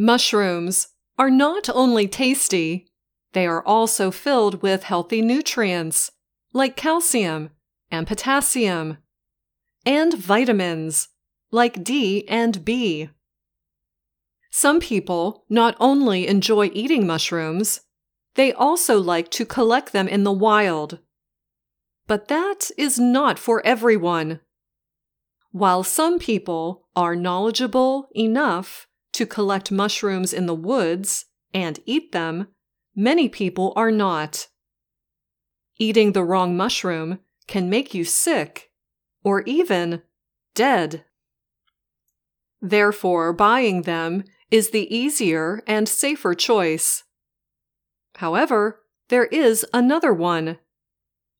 Mushrooms are not only tasty, they are also filled with healthy nutrients like calcium and potassium, and vitamins like D and B. Some people not only enjoy eating mushrooms, they also like to collect them in the wild. But that is not for everyone. While some people are knowledgeable enough to collect mushrooms in the woods and eat them, many people are not. Eating the wrong mushroom can make you sick or even dead. Therefore, buying them is the easier and safer choice. However, there is another one.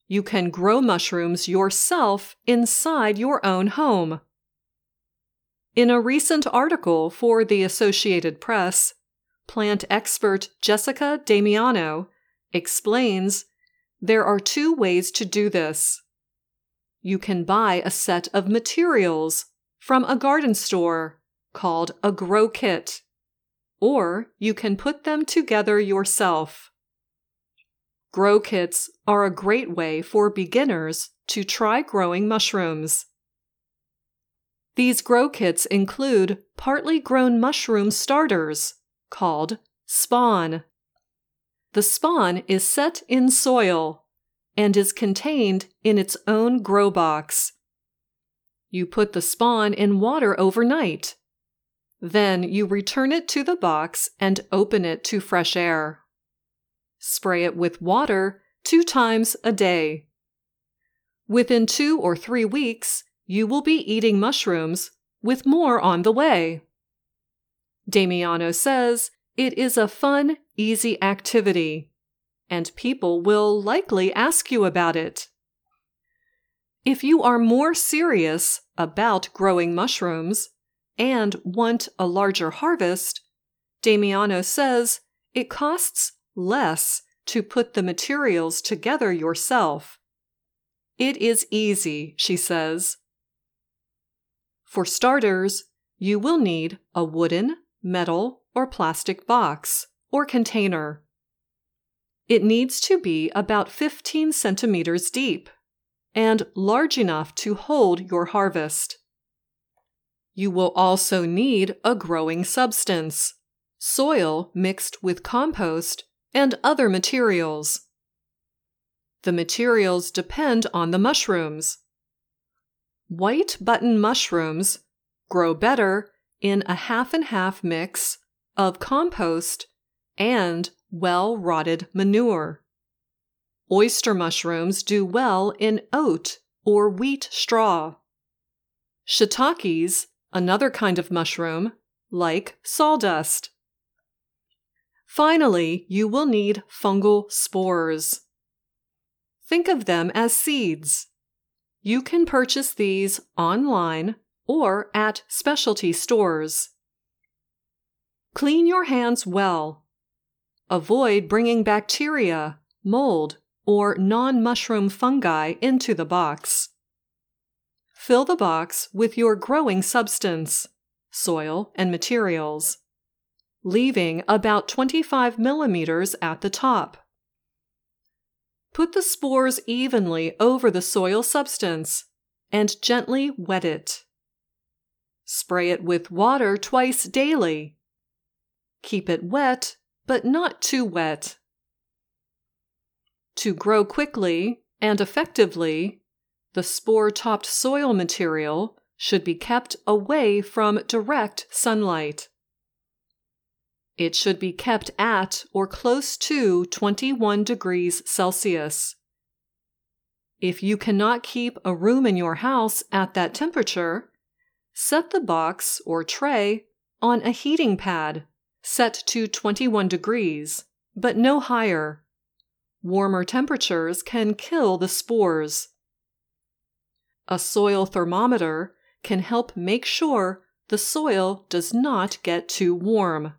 You can grow mushrooms yourself inside your own home. In a recent article for the Associated Press, plant expert Jessica Damiano explains there are two ways to do this. You can buy a set of materials from a garden store called a grow kit, or you can put them together yourself. Grow kits are a great way for beginners to try growing mushrooms. These grow kits include partly grown mushroom starters called spawn. The spawn is set in soil and is contained in its own grow box. You put the spawn in water overnight. Then you return it to the box and open it to fresh air. Spray it with water two times a day. Within two or three weeks, you will be eating mushrooms with more on the way. Damiano says it is a fun, easy activity, and people will likely ask you about it. If you are more serious about growing mushrooms and want a larger harvest, Damiano says it costs less to put the materials together yourself. It is easy, she says. For starters, you will need a wooden, metal, or plastic box or container. It needs to be about 15 centimeters deep and large enough to hold your harvest. You will also need a growing substance, soil mixed with compost, and other materials. The materials depend on the mushrooms. White button mushrooms grow better in a half and half mix of compost and well rotted manure. Oyster mushrooms do well in oat or wheat straw. Shiitakes, another kind of mushroom, like sawdust. Finally, you will need fungal spores. Think of them as seeds. You can purchase these online or at specialty stores. Clean your hands well. Avoid bringing bacteria, mold, or non mushroom fungi into the box. Fill the box with your growing substance, soil, and materials, leaving about 25 millimeters at the top. Put the spores evenly over the soil substance and gently wet it. Spray it with water twice daily. Keep it wet, but not too wet. To grow quickly and effectively, the spore topped soil material should be kept away from direct sunlight. It should be kept at or close to 21 degrees Celsius. If you cannot keep a room in your house at that temperature, set the box or tray on a heating pad set to 21 degrees, but no higher. Warmer temperatures can kill the spores. A soil thermometer can help make sure the soil does not get too warm.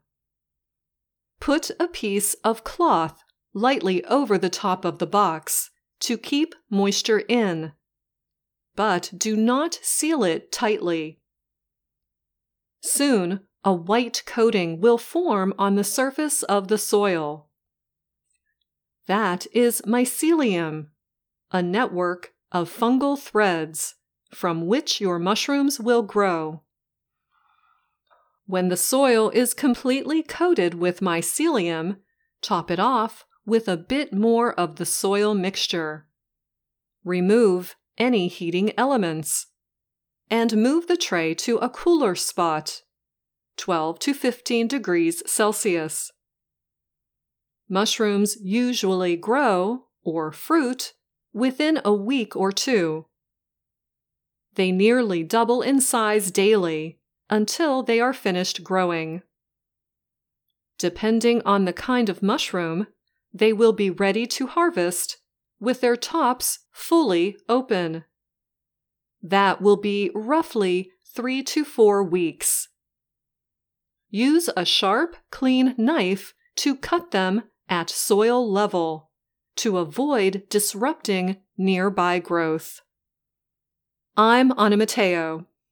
Put a piece of cloth lightly over the top of the box to keep moisture in, but do not seal it tightly. Soon, a white coating will form on the surface of the soil. That is mycelium, a network of fungal threads from which your mushrooms will grow. When the soil is completely coated with mycelium, top it off with a bit more of the soil mixture. Remove any heating elements and move the tray to a cooler spot, 12 to 15 degrees Celsius. Mushrooms usually grow, or fruit, within a week or two. They nearly double in size daily until they are finished growing. Depending on the kind of mushroom, they will be ready to harvest with their tops fully open. That will be roughly three to four weeks. Use a sharp, clean knife to cut them at soil level to avoid disrupting nearby growth. I'm Anna Matteo